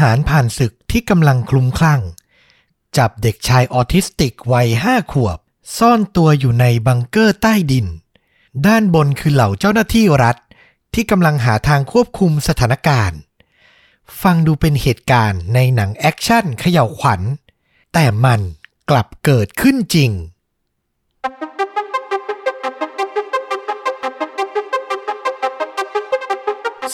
ทหารผ่านศึกที่กำลังคลุ้มคลั่ง จับเด็กชายออทิสติกวัยห้าขวบ ซ่อนตัวอยู่ในบังเกอร์ใต้ดิน ด้านบนคือเหล่าเจ้าหน้าที่รัฐ ที่กำลังหาทางควบคุมสถานการณ์ ฟังดูเป็นเหตุการณ์ในหนังแอคชั่นเขย่าวขวัญ แต่มันกลับเกิดขึ้นจริง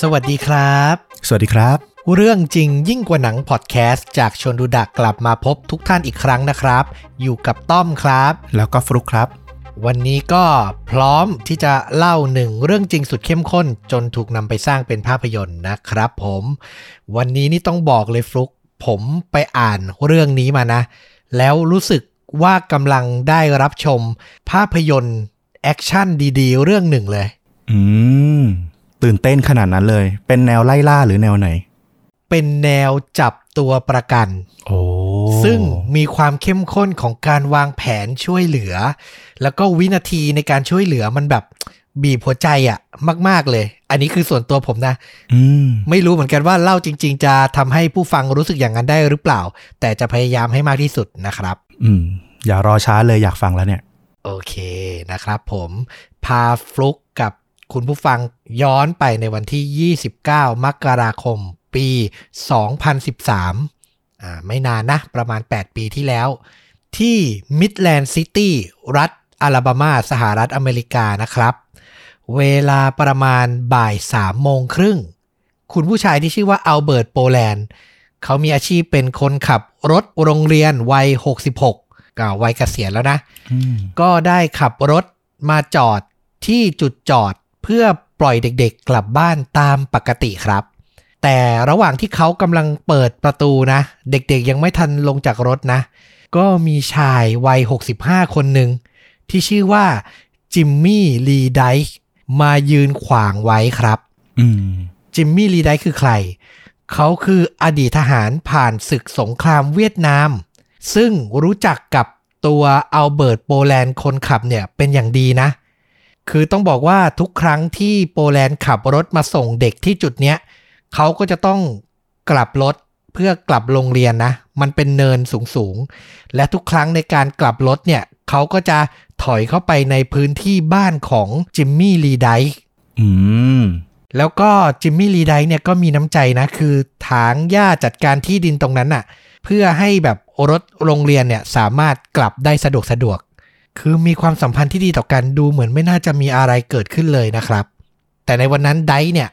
สวัสดีครับ สวัสดีครับ เรื่องจริงยิ่งกว่าหนังพอดแคสต์จากชวนดูดักกลับมาพบทุกท่านอีกครั้งนะครับ อยู่กับต้อมครับ แล้วก็ฟลุกครับ วันนี้ก็พร้อมที่จะเล่าหนึ่งเรื่องจริงสุดเข้มข้น จนถูกนำไปสร้างเป็นภาพยนตร์นะครับผม วันนี้นี่ต้องบอกเลยฟลุกผมไปอ่านเรื่องนี้มานะ แล้วรู้สึกว่ากำลังได้รับชมภาพยนตร์แอคชั่นดีๆ เรื่องหนึ่งเลย อืม ตื่นเต้นขนาดนั้นเลย เป็นแนวไล่ล่าหรือแนวไหน เป็นแนวจับตัวประกันโอ้ซึ่งมีความเข้มข้นของการวางแผนช่วยเหลือ แล้วก็วินาทีในการช่วยเหลือมันแบบบีบหัวใจอะมาก ๆ เลย อันนี้คือส่วนตัวผมนะอืมไม่รู้เหมือนกันว่าเล่าจริง ๆ จะทำให้ผู้ฟังรู้สึกอย่างนั้นได้หรือเปล่า แต่จะพยายามให้มากที่สุดนะครับ อืม อย่ารอช้าเลยอยากฟังแล้วเนี่ย โอเคนะครับผมพาฟลุกกับคุณผู้ฟังย้อนไปในวันที่ 29 มกราคม ปี 2013อ่าไม่นานนะ ประมาณ 8 ปีที่แล้ว ที่มิดแลนด์ซิตี้รัฐอลาบามา สหรัฐอเมริกานะครับ เวลาประมาณบ่าย3โมงครึ่ง คุณผู้ชายที่ชื่อว่าอัลเบิร์ตโปแลนด์เขามีอาชีพเป็นคนขับรถโรงเรียนวัย 66ก็วัยเกษียณแล้วนะอืมก็ได้ขับรถมาจอดที่จุดจอดเพื่อปล่อยเด็กๆกลับบ้านตามปกติครับ แต่ระหว่างที่เขากำลังเปิดประตูนะ เด็กๆยังไม่ทันลงจากรถนะ ก็มีชายวัย 65 คนหนึ่ง ที่ชื่อว่าจิมมี่ลีไดค์มายืนขวางไว้ครับอืมจิมมี่ลีไดค์คือใคร เขาคืออดีตทหารผ่านศึกสงครามเวียดนาม ซึ่งรู้จักกับตัวอัลเบิร์ตโปแลนด์คนขับเนี่ยเป็นอย่างดีนะ คือต้องบอกว่าทุกครั้งที่โปแลนด์ขับรถมาส่งเด็กที่จุดเนี้ย เขาก็จะต้องกลับรถเพื่อกลับโรงเรียนนะ มันเป็นเนินสูงๆและทุกครั้งในการกลับรถเนี่ยเขาก็จะถอยเข้าไปในพื้นที่บ้านของจิมมี่ลีไดค์อืมแล้วก็จิมมี่ลีไดค์เนี่ยก็มีน้ำใจนะ คือถางหญ้าจัดการที่ดินตรงนั้นน่ะ เพื่อให้แบบรถโรงเรียนเนี่ยสามารถกลับได้สะดวกสะดวก คือมีความสัมพันธ์ที่ดีต่อกันดูเหมือนไม่น่าจะมีอะไรเกิดขึ้นเลยนะครับ แต่ในวันนั้นไดค์เนี่ย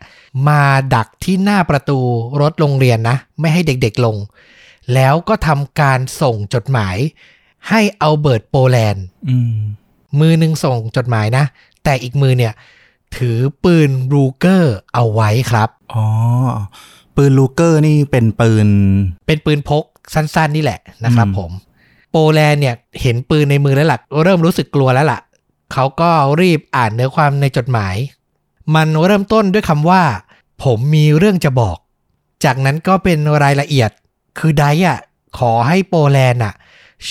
มาดักที่หน้าประตูรถโรงเรียนนะ ไม่ให้เด็กๆลง แล้วก็ทำการส่งจดหมาย ให้อัลเบิร์ตโปแลนด์อืมมือหนึ่งส่งจดหมายนะ แต่อีกมือเนี่ย ถือปืนลูเกอร์เอาไว้ครับ อ๋อ ปืนลูเกอร์นี่เป็นปืน เป็นปืนพกสั้นๆนี่แหละนะครับอืมผม โปแลนด์เนี่ยเห็นปืนในมือแล้วล่ะเริ่มรู้สึกกลัวแล้วล่ะ เขาก็รีบอ่านเนื้อความในจดหมาย มันเริ่มต้นด้วยคำว่า ผมมีเรื่องจะบอก จากนั้นก็เป็นรายละเอียด คือไดอะขอให้โปแลนด์อะ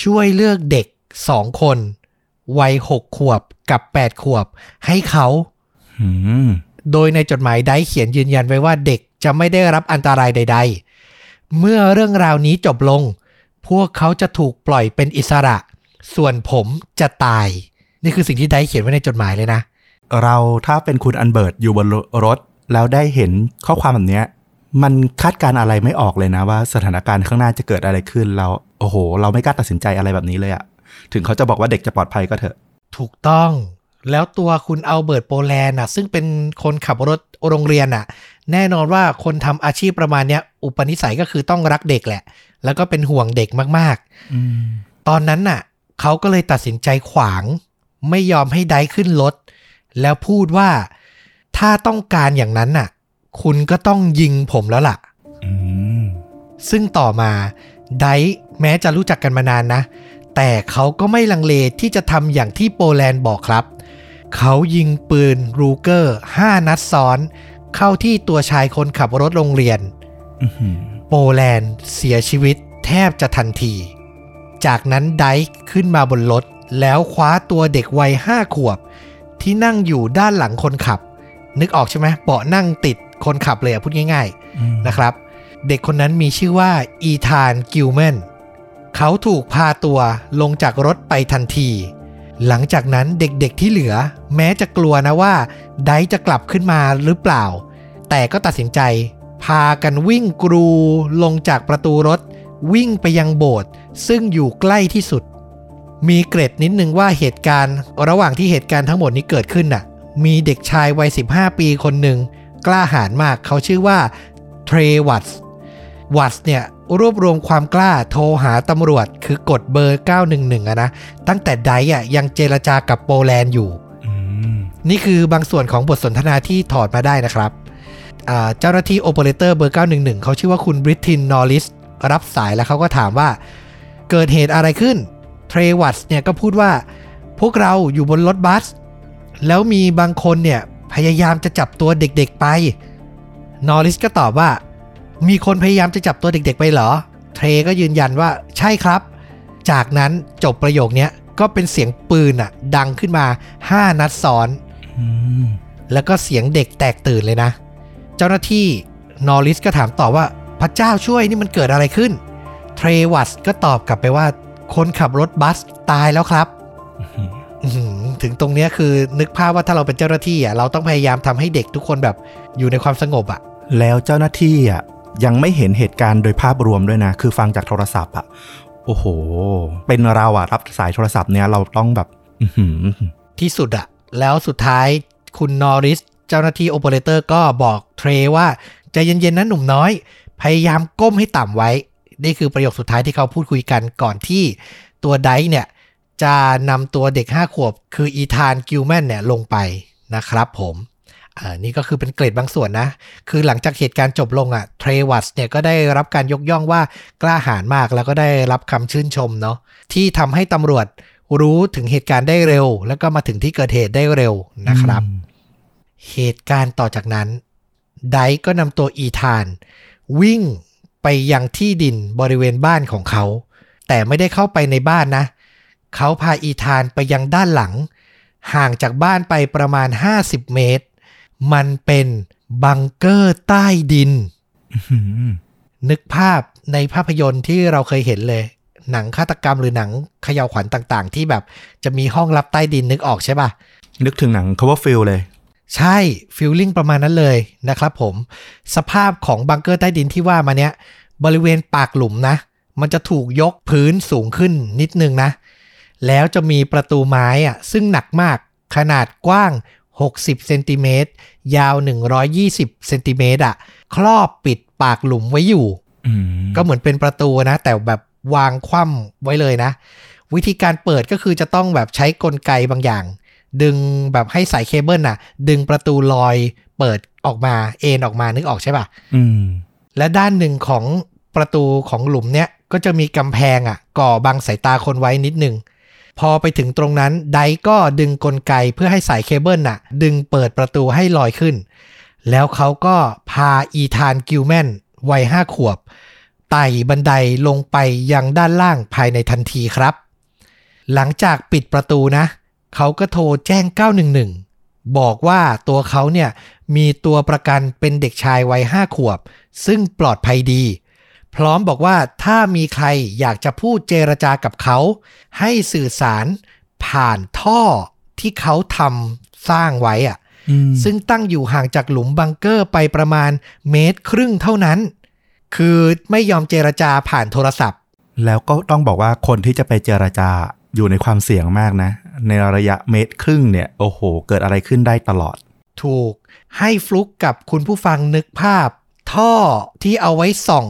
ช่วยเลือกเด็กสองคน วัยหกขวบกับแปดขวบ ให้เขาอืมโดยในจดหมายได้เขียนยืนยันไว้ว่าเด็กจะไม่ได้รับอันตรายใด ๆ เมื่อเรื่องราวนี้จบลง พวกเขาจะถูกปล่อยเป็นอิสระ ส่วนผมจะตาย นี่คือสิ่งที่ได้เขียนไว้ในจดหมายเลยนะ เราถ้าเป็นคุณอันเบิร์ตอยู่บนรถ แล้วได้เห็นข้อความแบบเนี้ยมันคาดการ์อะไรไม่ออกเลยนะว่าสถานการณ์ข้างหน้าจะเกิดอะไรขึ้นเราโอ้โห เราไม่กล้าตัดสินใจอะไรแบบนี้เลยอะถึงเขาจะบอกว่าเด็กจะปลอดภัยก็เถอะ ถูกต้อง แล้วตัวคุณเอัลเบิร์ตโปแลนด์น่ะซึ่งเป็นคนขับรถโรงเรียนน่ะแน่นอนว่าคนทำอาชีพประมาณเนี้ย อุปนิสัยก็คือต้องรักเด็กแหละ แล้วก็เป็นห่วงเด็กมากๆอตอนนั้นน่ะ เขาก็เลยตัดสินใจขวาง ไม่ยอมให้ไดขึ้นรถ แล้วพูดว่าถ้าต้องการอย่างนั้นน่ะ คุณก็ต้องยิงผมแล้วล่ะอืมซึ่งต่อมาไดซ์แม้จะรู้จักกันมานานนะ แต่เขาก็ไม่ลังเลที่จะทำอย่างที่โปแลนด์บอกครับ เขายิงปืนรูเกอร์ 5 นัดซ้อน เข้าที่ตัวชายคนขับรถโรงเรียนอื้อหือโปแลนด์เสียชีวิตแทบจะทันที จากนั้นไดค์ขึ้นมาบนรถแล้วคว้าตัวเด็กวัยห้าขวบ ที่นั่งอยู่ด้านหลังคนขับ นึกออกใช่ไหมเบาะนั่งติดคนขับเลยอะพูดง่ายอืมๆนะครับ เด็กคนนั้นมีชื่อว่าอีธานกิลแมนเขาถูกพาตัวลงจากรถไปทันที หลังจากนั้นเด็กๆที่เหลือ แม้จะกลัวนะว่า ไดจะกลับขึ้นมาหรือเปล่า แต่ก็ตัดสินใจ พากันวิ่งกรูลงจากประตูรถ วิ่งไปยังโบสถ์ซึ่งอยู่ใกล้ที่สุด มีเกร็ดนิดนึงว่าเหตุการณ์ ระหว่างที่เหตุการณ์ทั้งหมดนี้เกิดขึ้นน่ะ มีเด็กชายวัย 15 ปีคนหนึ่งกล้าหาญมากเขาชื่อว่าเทรวัตส์วัตส์เนี่ยรวบรวมความกล้าโทรหาตำรวจคือกดเบอร์ 911อะนะ ตั้งแต่ไดอะยังเจรจากับโปแลนด์อยู่อืมนี่คือบางส่วนของบทสนทนาที่ถอดมาได้นะครับอ่าเจ้าหน้าที่โอเปอเรเตอร์เบอร์ 911 เขาชื่อว่าคุณบริทินนอริสรับสายแล้วเขาก็ถามว่า เกิดเหตุอะไรขึ้นเทรวัตส์เนี่ยก็พูดว่าพวกเราอยู่บนรถบัส แล้วมีบางคนเนี่ยพยายามจะจับตัวเด็กๆไป นอริสก็ตอบว่า มีคนพยายามจะจับตัวเด็กๆไปเหรอ เทรก็ยืนยันว่าใช่ครับ จากนั้นจบประโยคนี้ก็เป็นเสียงปืนอะดังขึ้นมา 5 นัดซ้อน แล้วก็เสียงเด็กแตกตื่นเลยนะ เจ้าหน้าที่นอริสก็ถามต่อว่าพระเจ้าช่วยนี่มันเกิดอะไรขึ้น เทรวัตก็ตอบกลับไปว่า คนขับรถบัสตายแล้วครับถึงตรงเนี้ยคือนึกภาพว่าถ้าเราเป็นเจ้าหน้าที่อะเราต้องพยายามทำให้เด็กทุกคนแบบอยู่ในความสงบอะ แล้วเจ้าหน้าที่อะยังไม่เห็นเหตุการณ์โดยภาพรวมด้วยนะ คือฟังจากโทรศัพท์อะ โอ้โห เป็นเราอะรับสายโทรศัพท์เนี้ยเราต้องแบบที่สุดอะแล้วสุดท้ายคุณนอริสเจ้าหน้าที่โอเปอเรเตอร์ก็บอกเทรว่าใจเย็นๆนะหนุ่มน้อย พยายามก้มให้ต่ำไว้ นี่คือประโยคสุดท้ายที่เขาพูดคุยกันก่อนที่ตัวไดซ์เนี่ย จะนำตัวเด็ก 5 ขวบ คืออีธานกิลแมนเนี่ยลงไปนะครับผมอ่านี่ก็คือเป็นเกรดบางส่วนนะ คือหลังจากเหตุการณ์จบลงอะ่ะเทรวัตเนี่ยก็ได้รับการยกย่องว่ากล้าหาญมากแล้วก็ได้รับคำชื่นชมเนาะที่ทำให้ตำรวจรู้ถึงเหตุการณ์ได้เร็ว แล้วก็มาถึงที่เกิดเหตุได้เร็วนะครับ เหตุการณ์ต่อจากนั้น ไดก็นำตัวอีธาน วิ่ง ไปยังที่ดินบริเวณบ้านของเขา แต่ไม่ได้เข้าไปในบ้านนะ เขาพาอีธานไปยังด้านหลัง ห่างจากบ้านไปประมาณ 50 เมตร มันเป็นบังเกอร์ใต้ดินอืมนึกภาพในภาพยนตร์ที่เราเคยเห็นเลย หนังฆาตกรรมหรือหนังเขย่าวขวัญต่าง ๆ ที่แบบจะมีห้องลับใต้ดินนึกออกใช่ปะนึกถึงหนัง Coverfield เลย ใช่ฟิลลิ่งประมาณนั้นเลยนะครับผมสภาพของบังเกอร์ใต้ดินที่ว่ามาเนี้ยบริเวณปากหลุมนะ มันจะถูกยกพื้นสูงขึ้นนิดนึงนะ แล้วจะมีประตูไม้อะซึ่งหนักมากขนาดกว้าง 60 เซนติเมตร ยาว 120 เซนติเมตรอะครอบปิดปากหลุมไว้อยู่อืมก็เหมือนเป็นประตูนะ แต่แบบวางคว่ำไว้เลยนะ วิธีการเปิดก็คือจะต้องแบบใช้กลไกบางอย่าง ดึงแบบให้สายเคเบิลน่ะ ดึงประตูลอยเปิดออกมาเอนออกมานึกออกใช่ปะอืมและด้านหนึ่งของประตูของหลุมเนี้ยก็จะมีกำแพงอะ ก่อบังสายตาคนไว้นิดนึง พอไปถึงตรงนั้นไดก็ดึงกลไกเพื่อให้สายเคเบิลน่ะ ดึงเปิดประตูให้ลอยขึ้น แล้วเขาก็พาอีธานกิลแมนวัยห้าขวบไต่บันไดลงไปยังด้านล่างภายในทันทีครับ หลังจากปิดประตูนะ เขาก็โทรแจ้ง 911 บอกว่าตัวเขาเนี่ยมีตัวประกันเป็นเด็กชายวัยห้าขวบ ซึ่งปลอดภัยดี พร้อมบอกว่าถ้ามีใครอยากจะพูดเจรจากับเขา ให้สื่อสารผ่านท่อที่เขาทำสร้างไว้อะอืมซึ่งตั้งอยู่ห่างจากหลุมบังเกอร์ไปประมาณเมตรครึ่งเท่านั้น คือไม่ยอมเจรจาผ่านโทรศัพท์ แล้วก็ต้องบอกว่าคนที่จะไปเจรจาอยู่ในความเสี่ยงมากนะ ในระยะเมตรครึ่งเนี่ยโอ้โห เกิดอะไรขึ้นได้ตลอด ถูกให้ฟลุกกับคุณผู้ฟังนึกภาพ ท่อที่เอาไว้ส่อง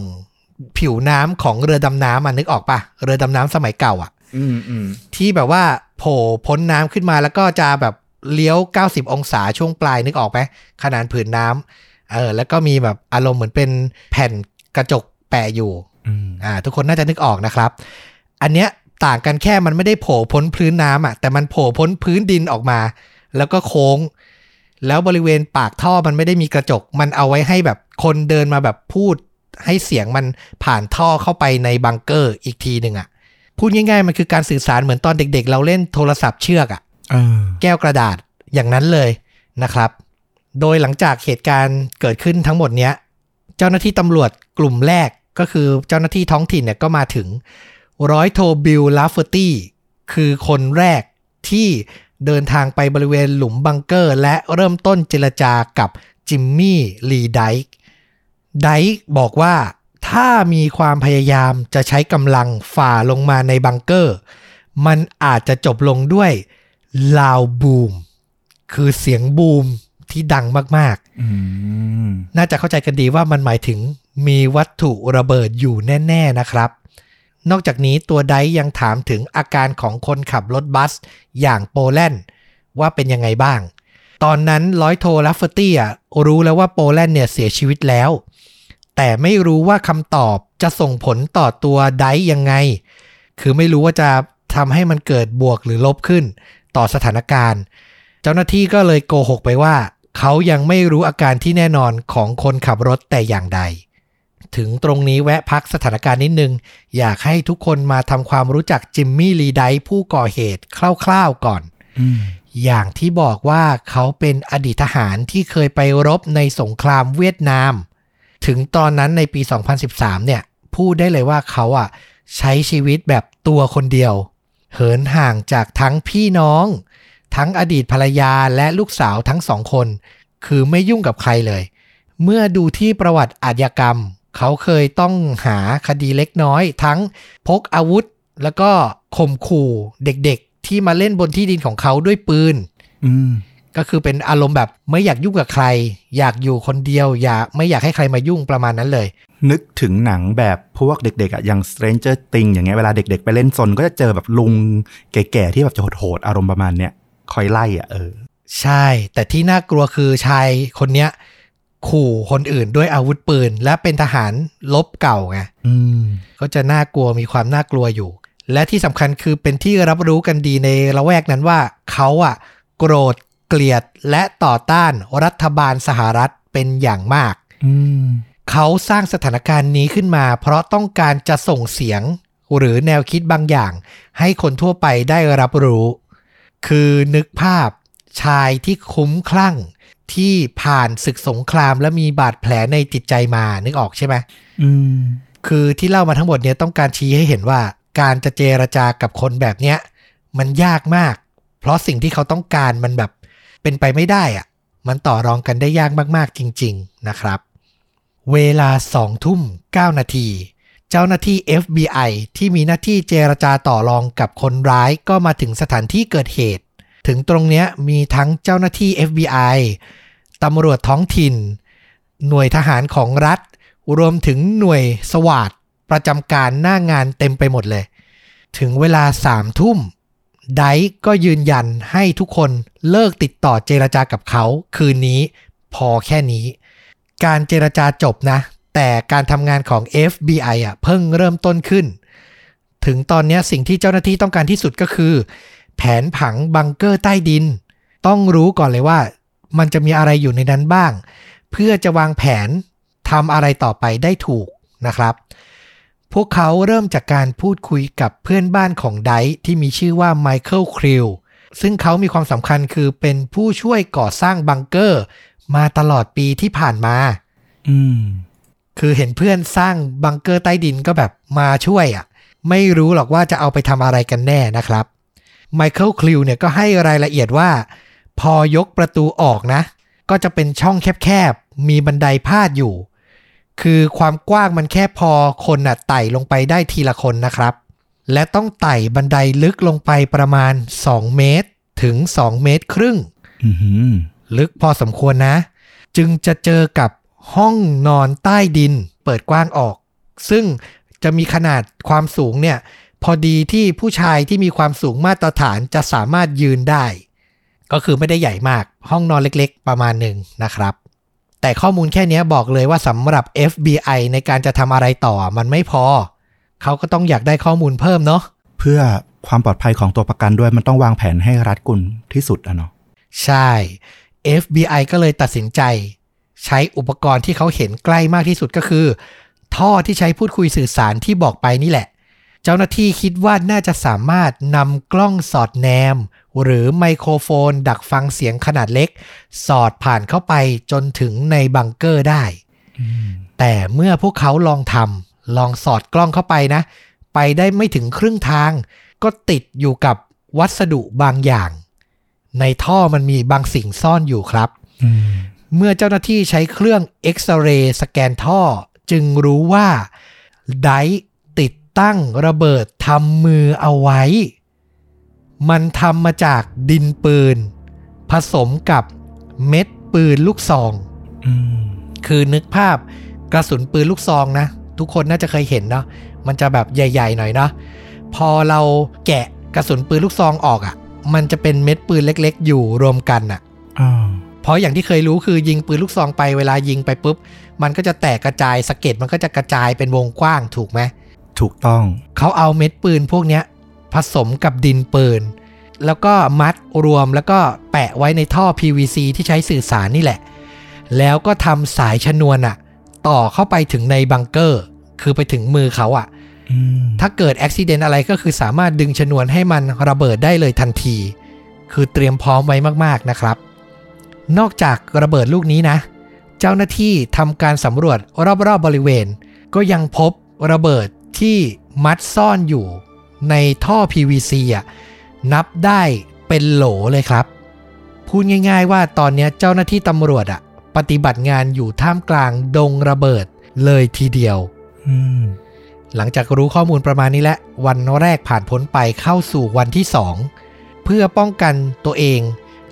ผิวน้ำของเรือดำน้ำอะนึกออกปะเรือดำน้ำสมัยเก่าอะอืมอืมที่แบบว่าโผล่พ้นน้ำขึ้นมาแล้วก็จะแบบเลี้ยว 90 องศาช่วงปลายนึกออกไหมขนาดผืนน้ำเออแล้วก็มีแบบอารมณ์เหมือนเป็นแผ่นกระจกแปะอยู่อืมอ่า ทุกคนน่าจะนึกออกนะครับ อันเนี้ย ต่างกันแค่มันไม่ได้โผล่พ้นพื้นน้ำอะแต่มันโผล่พ้นพื้นดินออกมา แล้วก็โค้ง แล้วบริเวณปากท่อมันไม่ได้มีกระจก มันเอาไว้ให้แบบคนเดินมาแบบพูด ให้เสียงมันผ่านท่อเข้าไปในบังเกอร์อีกทีหนึ่งอะพูดง่ายๆมันคือการสื่อสารเหมือนตอนเด็ก ๆ เราเล่นโทรศัพท์เชือกอะเออแก้วกระดาษอย่างนั้นเลยนะครับ โดยหลังจากเหตุการณ์เกิดขึ้นทั้งหมดเนี้ย เจ้าหน้าที่ตำรวจกลุ่มแรกก็คือเจ้าหน้าที่ท้องถิ่นเนี่ยก็มาถึง ร้อยโทบิลลาเฟอร์ตี้คือคนแรกที่เดินทางไปบริเวณหลุมบังเกอร์ และเริ่มต้นเจรจากับจิมมี่ลีไดค์ไดค์บอกว่าถ้ามีความพยายามจะใช้กำลังฝ่าลงมาในบังเกอร์ มันอาจจะจบลงด้วย loud boom คือเสียงบูมที่ดังมากอืมๆน่าจะเข้าใจกันดีว่ามันหมายถึงมีวัตถุระเบิดอยู่แน่ ๆ นะครับ นอกจากนี้ตัวไดค์ยังถามถึงอาการของคนขับรถบัส อย่างโปแลนด์ว่าเป็นยังไงบ้าง ตอนนั้นร้อยโทลัฟเฟอร์ตี้รู้แล้วว่าโปแลนด์เนี่ยเสียชีวิตแล้ว แต่ไม่รู้ว่าคำตอบจะส่งผลต่อตัวไดค์ยังไง คือไม่รู้ว่าจะทำให้มันเกิดบวกหรือลบขึ้น ต่อสถานการณ์ เจ้าหน้าที่ก็เลยโกหกไปว่า เขายังไม่รู้อาการที่แน่นอนของคนขับรถแต่อย่างใด ถึงตรงนี้แวะพักสถานการณ์นิดนึง อยากให้ทุกคนมาทำความรู้จักจิมมี่ลีไดผู้ก่อเหตุคร่าวๆก่อนอืมอย่างที่บอกว่าเขาเป็นอดีตทหารที่เคยไปรบในสงครามเวียดนาม ถึงตอนนั้นในปี 2013 เนี่ย พูดได้เลยว่าเขาอะใช้ชีวิตแบบตัวคนเดียว เหินห่างจากทั้งพี่น้อง ทั้งอดีตภรรยาและลูกสาวทั้งสองคน คือไม่ยุ่งกับใครเลย เมื่อดูที่ประวัติอาชญากรรม เขาเคยต้องหาคดีเล็กน้อย ทั้งพกอาวุธ แล้วก็ข่มขู่เด็กๆ ที่มาเล่นบนที่ดินของเขาด้วยปืนอืมก็คือเป็นอารมณ์แบบไม่อยากยุ่งกับใคร อยากอยู่คนเดียว อยากไม่อยากให้ใครมายุ่งประมาณนั้นเลย นึกถึงหนังแบบพวกเด็กๆอะอย่าง Stranger Things อย่างเงี้ยเวลาเด็กๆ ไปเล่นซนก็จะเจอแบบลุงแก่ๆที่แบบจะโหดๆอารมณ์ประมาณเนี้ยคอยไล่อะเออ ใช่ แต่ที่น่ากลัวคือชายคนเนี้ย ขู่คนอื่นด้วยอาวุธปืน และเป็นทหารลบเก่าไงอืมก็จะน่ากลัวมีความน่ากลัวอยู่ และที่สำคัญคือเป็นที่รับรู้กันดีในละแวกนั้นว่าเขาอะโกรธเกลียดและต่อต้านรัฐบาลสหรัฐเป็นอย่างมากอืมเขาสร้างสถานการณ์นี้ขึ้นมา เพราะต้องการจะส่งเสียงหรือแนวคิดบางอย่าง ให้คนทั่วไปได้รับรู้ คือนึกภาพชายที่คุ้มคลั่ง ที่ผ่านศึกสงครามและมีบาดแผลในจิตใจมานึกออกใช่ไหมอืมคือที่เล่ามาทั้งหมดเนี้ยต้องการชี้ให้เห็นว่าการจะเจรจากับคนแบบเนี้ยมันยากมาก เพราะสิ่งที่เขาต้องการมันแบบเป็นไปไม่ได้อะมันต่อรองกันได้ยากมากๆจริง ๆนะครับ เวลาสองทุ่ม9นาทีเจ้าหน้าที่ FBI ที่มีหน้าที่เจรจาต่อรองกับคนร้ายก็มาถึงสถานที่เกิดเหตุ ถึงตรงเนี้ยมีทั้งเจ้าหน้าที่ FBI ตำรวจท้องถิ่น หน่วยทหารของรัฐ รวมถึงหน่วยสวาดประจำการหน้างานเต็มไปหมดเลย ถึงเวลาสามทุ่มไดก็ยืนยันให้ทุกคนเลิกติดต่อเจรจากับเขาคืนนี้พอแค่นี้ การเจรจาจบนะ แต่การทำงานของ FBI อะเพิ่งเริ่มต้นขึ้น ถึงตอนนี้สิ่งที่เจ้าหน้าที่ต้องการที่สุดก็คือ แผนผังบังเกอร์ใต้ดิน ต้องรู้ก่อนเลยว่า มันจะมีอะไรอยู่ในนั้นบ้าง เพื่อจะวางแผนทำอะไรต่อไปได้ถูกนะครับ พวกเขาเริ่มจากการพูดคุยกับเพื่อนบ้านของไดท์ที่มีชื่อว่าไมเคิลคริลซึ่งเขามีความสำคัญคือเป็นผู้ช่วยก่อสร้างบังเกอร์ มาตลอดปีที่ผ่านมา อืม คือเห็นเพื่อนสร้างบังเกอร์ใต้ดินก็แบบมาช่วยอะ่ะ ไม่รู้หรอกว่าจะเอาไปทำอะไรกันแน่นะครับ ไมเคิลคลิวเนี่ยก็ให้รายละเอียดว่า พอยกประตูออกนะ ก็จะเป็นช่องแคบๆ มีบันไดพาดอยู่ คือความกว้างมันแค่พอคนน่ะไต่ลงไปได้ทีละคนนะครับ และต้องไต่บันไดลึกลงไปประมาณ 2 เมตร ถึง 2 เมตรครึ่งอืมลึกพอสมควรนะ จึงจะเจอกับห้องนอนใต้ดินเปิดกว้างออก ซึ่งจะมีขนาดความสูงเนี่ย พอดีที่ผู้ชายที่มีความสูงมาตรฐานจะสามารถยืนได้ ก็คือไม่ได้ใหญ่มากห้องนอนเล็กๆ ประมาณหนึ่งนะครับ แต่ข้อมูลแค่เนี้ยบอกเลยว่าสำหรับ FBI ในการจะทำอะไรต่อมันไม่พอ เขาก็ต้องอยากได้ข้อมูลเพิ่มเนาะเพื่อความปลอดภัยของตัวประกันด้วยมันต้องวางแผนให้รัดกุมที่สุดอะเนาะใช่ FBI ก็เลยตัดสินใจ ใช้อุปกรณ์ที่เขาเห็นใกล้มากที่สุดก็คือ ท่อที่ใช้พูดคุยสื่อสารที่บอกไปนี่แหละ เจ้าหน้าที่คิดว่าน่าจะสามารถนำกล้องสอดแนม หรือไมโครโฟนดักฟังเสียงขนาดเล็ก สอดผ่านเข้าไปจนถึงในบังเกอร์ได้แต่แต่เมื่อพวกเขาลองทำลองสอดกล้องเข้าไปนะ ไปได้ไม่ถึงครึ่งทาง ก็ติดอยู่กับวัสดุบางอย่าง ในท่อมันมีบางสิ่งซ่อนอยู่ครับอืมเมื่อเจ้าหน้าที่ใช้เครื่องเอ็กซเรย์สแกนท่อ จึงรู้ว่าไดร์ ติดตั้งระเบิดทำมือเอาไว้ มันทำมาจากดินปืน ผสมกับเม็ดปืนลูกซองอืมคือนึกภาพกระสุนปืนลูกซองนะ ทุกคนน่าจะเคยเห็นเนาะมันจะแบบใหญ่ๆหน่อยเนาะพอเราแกะกระสุนปืนลูกซองออกอะ่ะ มันจะเป็นเม็ดปืนเล็ก ๆ อยู่รวมกันอะอ่าเพราะอย่างที่เคยรู้คือยิงปืนลูกซองไปเวลายิงไปปุ๊บ มันก็จะแตกกระจายสะเก็ดมันก็จะกระจายเป็นวงกว้างถูกไหม ถูกต้อง เขาเอาเม็ดปืนพวกเนี้ยผสมกับดินปืน แล้วก็มัดรวมแล้วก็แปะไว้ในท่อ PVC ที่ใช้สื่อสารนี่แหละ แล้วก็ทำสายชนวนอะต่อเข้าไปถึงในบังเกอร์ คือไปถึงมือเขาอะอืมถ้าเกิดอุบิเหตุอะไรก็คือสามารถดึงชนวนให้มันระเบิดได้เลยทันที คือเตรียมพร้อมไว้มากๆนะครับ นอกจากระเบิดลูกนี้นะ เจ้าหน้าที่ทำการสำรวจรอบๆบบริเวณ ก็ยังพบระเบิด ที่มัดซ่อนอยู่ในท่อ PVC อะนับได้เป็นโหลเลยครับ พูดง่ายๆว่าตอนเนี้ยเจ้าหน้าที่ตำรวจอะปฏิบัติงานอยู่ท่ามกลางดงระเบิดเลยทีเดียวอืมหลังจากรู้ข้อมูลประมาณนี้แล้ววันแรกผ่านพ้นไปเข้าสู่วันที่2เพื่อป้องกันตัวเอง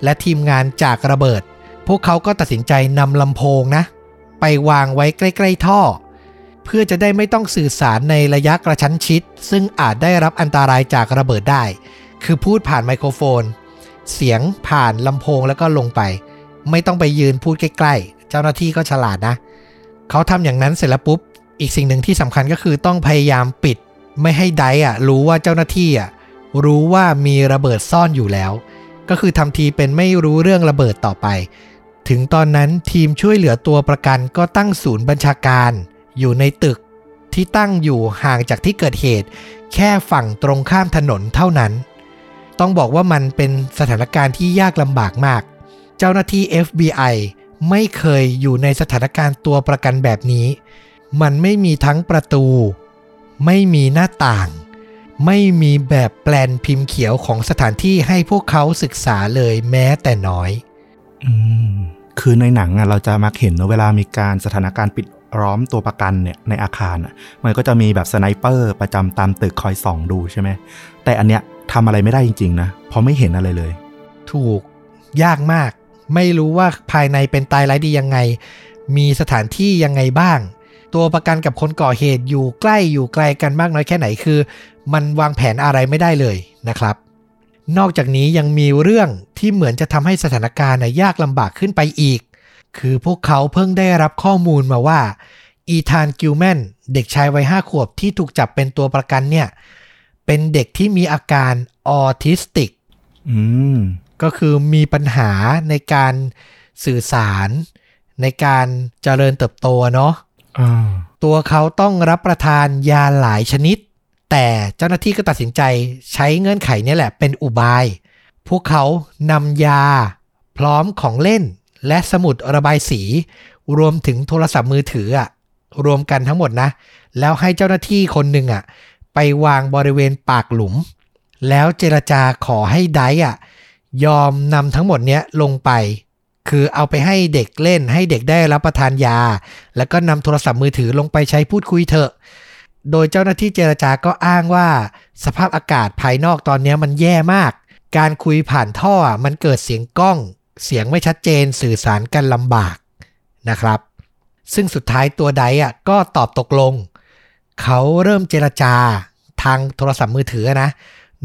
และทีมงานจากระเบิด พวกเขาก็ตัดสินใจนำลำโพงนะ ไปวางไว้ใกล้ ๆ ท่อ เพื่อจะได้ไม่ต้องสื่อสารในระยะกระชั้นชิด ซึ่งอาจได้รับอันตรายจากระเบิดได้ คือพูดผ่านไมโครโฟน เสียงผ่านลำโพงแล้วก็ลงไป ไม่ต้องไปยืนพูดใกล้ๆ เจ้าหน้าที่ก็ฉลาดนะ เขาทำอย่างนั้นเสร็จแล้วปุ๊บ อีกสิ่งหนึ่งที่สำคัญก็คือต้องพยายามปิด ไม่ให้ไดอะรู้ว่าเจ้าหน้าที่อะรู้ว่ามีระเบิดซ่อนอยู่แล้ว ก็คือทำทีเป็นไม่รู้เรื่องระเบิดต่อไป ถึงตอนนั้นทีมช่วยเหลือตัวประกันก็ตั้งศูนย์บัญชาการ อยู่ในตึกที่ตั้งอยู่ห่างจากที่เกิดเหตุ แค่ฝั่งตรงข้ามถนนเท่านั้น ต้องบอกว่ามันเป็นสถานการณ์ที่ยากลำบากมาก เจ้าหน้าที่ FBI ไม่เคยอยู่ในสถานการณ์ตัวประกันแบบนี้ มันไม่มีทั้งประตู ไม่มีหน้าต่าง ไม่มีแบบแปลนพิมพ์เขียวของสถานที่ให้พวกเขาศึกษาเลยแม้แต่น้อย อืมคือในหนังอะเราจะมักเห็นเวลามีการสถานการณ์ปิด ล้อมตัวประกันเนี่ยในอาคารมันก็จะมีแบบสไนเปอร์ประจำตามตึกคอยส่องดูใช่ไหมแต่อันเนี้ยทำอะไรไม่ได้จริง ๆ นะเพราะไม่เห็นอะไรเลย ถูกยากมาก ไม่รู้ว่าภายในเป็นตายร้ายดียังไง มีสถานที่ยังไงบ้าง ตัวประกันกับคนก่อเหตุอยู่ใกล้อยู่ไกลกันมากน้อยแค่ไหนคือ มันวางแผนอะไรไม่ได้เลยนะครับ นอกจากนี้ยังมีเรื่องที่เหมือนจะทำให้สถานการณ์ยากลำบากขึ้นไปอีก คือพวกเขาเพิ่งได้รับข้อมูลมาว่า อีธานกิลแมนเด็กชายวัยห้าขวบที่ถูกจับเป็นตัวประกันเนี่ย เป็นเด็กที่มีอาการออทิสติกอืมก็คือมีปัญหาในการสื่อสาร ในการเจริญเติบโตเนาะอ่าตัวเขาต้องรับประทานยาหลายชนิด แต่เจ้าหน้าที่ก็ตัดสินใจใช้เงื่อนไขเนี้แหละเป็นอุบาย พวกเขานำยาพร้อมของเล่น และสมุดระบายสี รวมถึงโทรศัพท์มือถืออะรวมกันทั้งหมดนะ แล้วให้เจ้าหน้าที่คนหนึ่งอะไปวางบริเวณปากหลุม แล้วเจรจาขอให้ไดร์อะยอมนำทั้งหมดเนี้ยลงไป คือเอาไปให้เด็กเล่นให้เด็กได้รับประทานยา แล้วก็นำโทรศัพท์มือถือลงไปใช้พูดคุยเถอะ โดยเจ้าหน้าที่เจรจาก็อ้างว่า สภาพอากาศภายนอกตอนนี้มันแย่มาก การคุยผ่านท่อมันเกิดเสียงก้อง เสียงไม่ชัดเจนสื่อสารกันลำบากนะครับ ซึ่งสุดท้ายตัวไดอะก็ตอบตกลง เขาเริ่มเจรจาทางโทรศัพท์มือถือนะ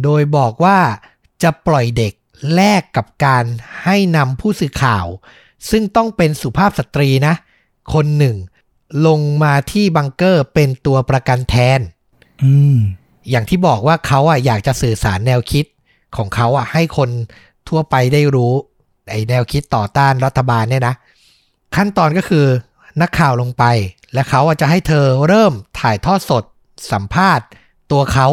โดยบอกว่าจะปล่อยเด็กแลกกับการให้นำผู้สื่อข่าว ซึ่งต้องเป็นสุภาพสตรีนะ คนหนึ่ง ลงมาที่บังเกอร์เป็นตัวประกันแทนอืมอย่างที่บอกว่าเขาอะอยากจะสื่อสารแนวคิดของเขาอะให้คนทั่วไปได้รู้ ไอแนวคิดต่อต้านรัฐบาลเนี่ยนะ ขั้นตอนก็คือนักข่าวลงไป และเขาจะให้เธอเริ่มถ่ายทอดสด สัมภาษณ์ ตัวเขา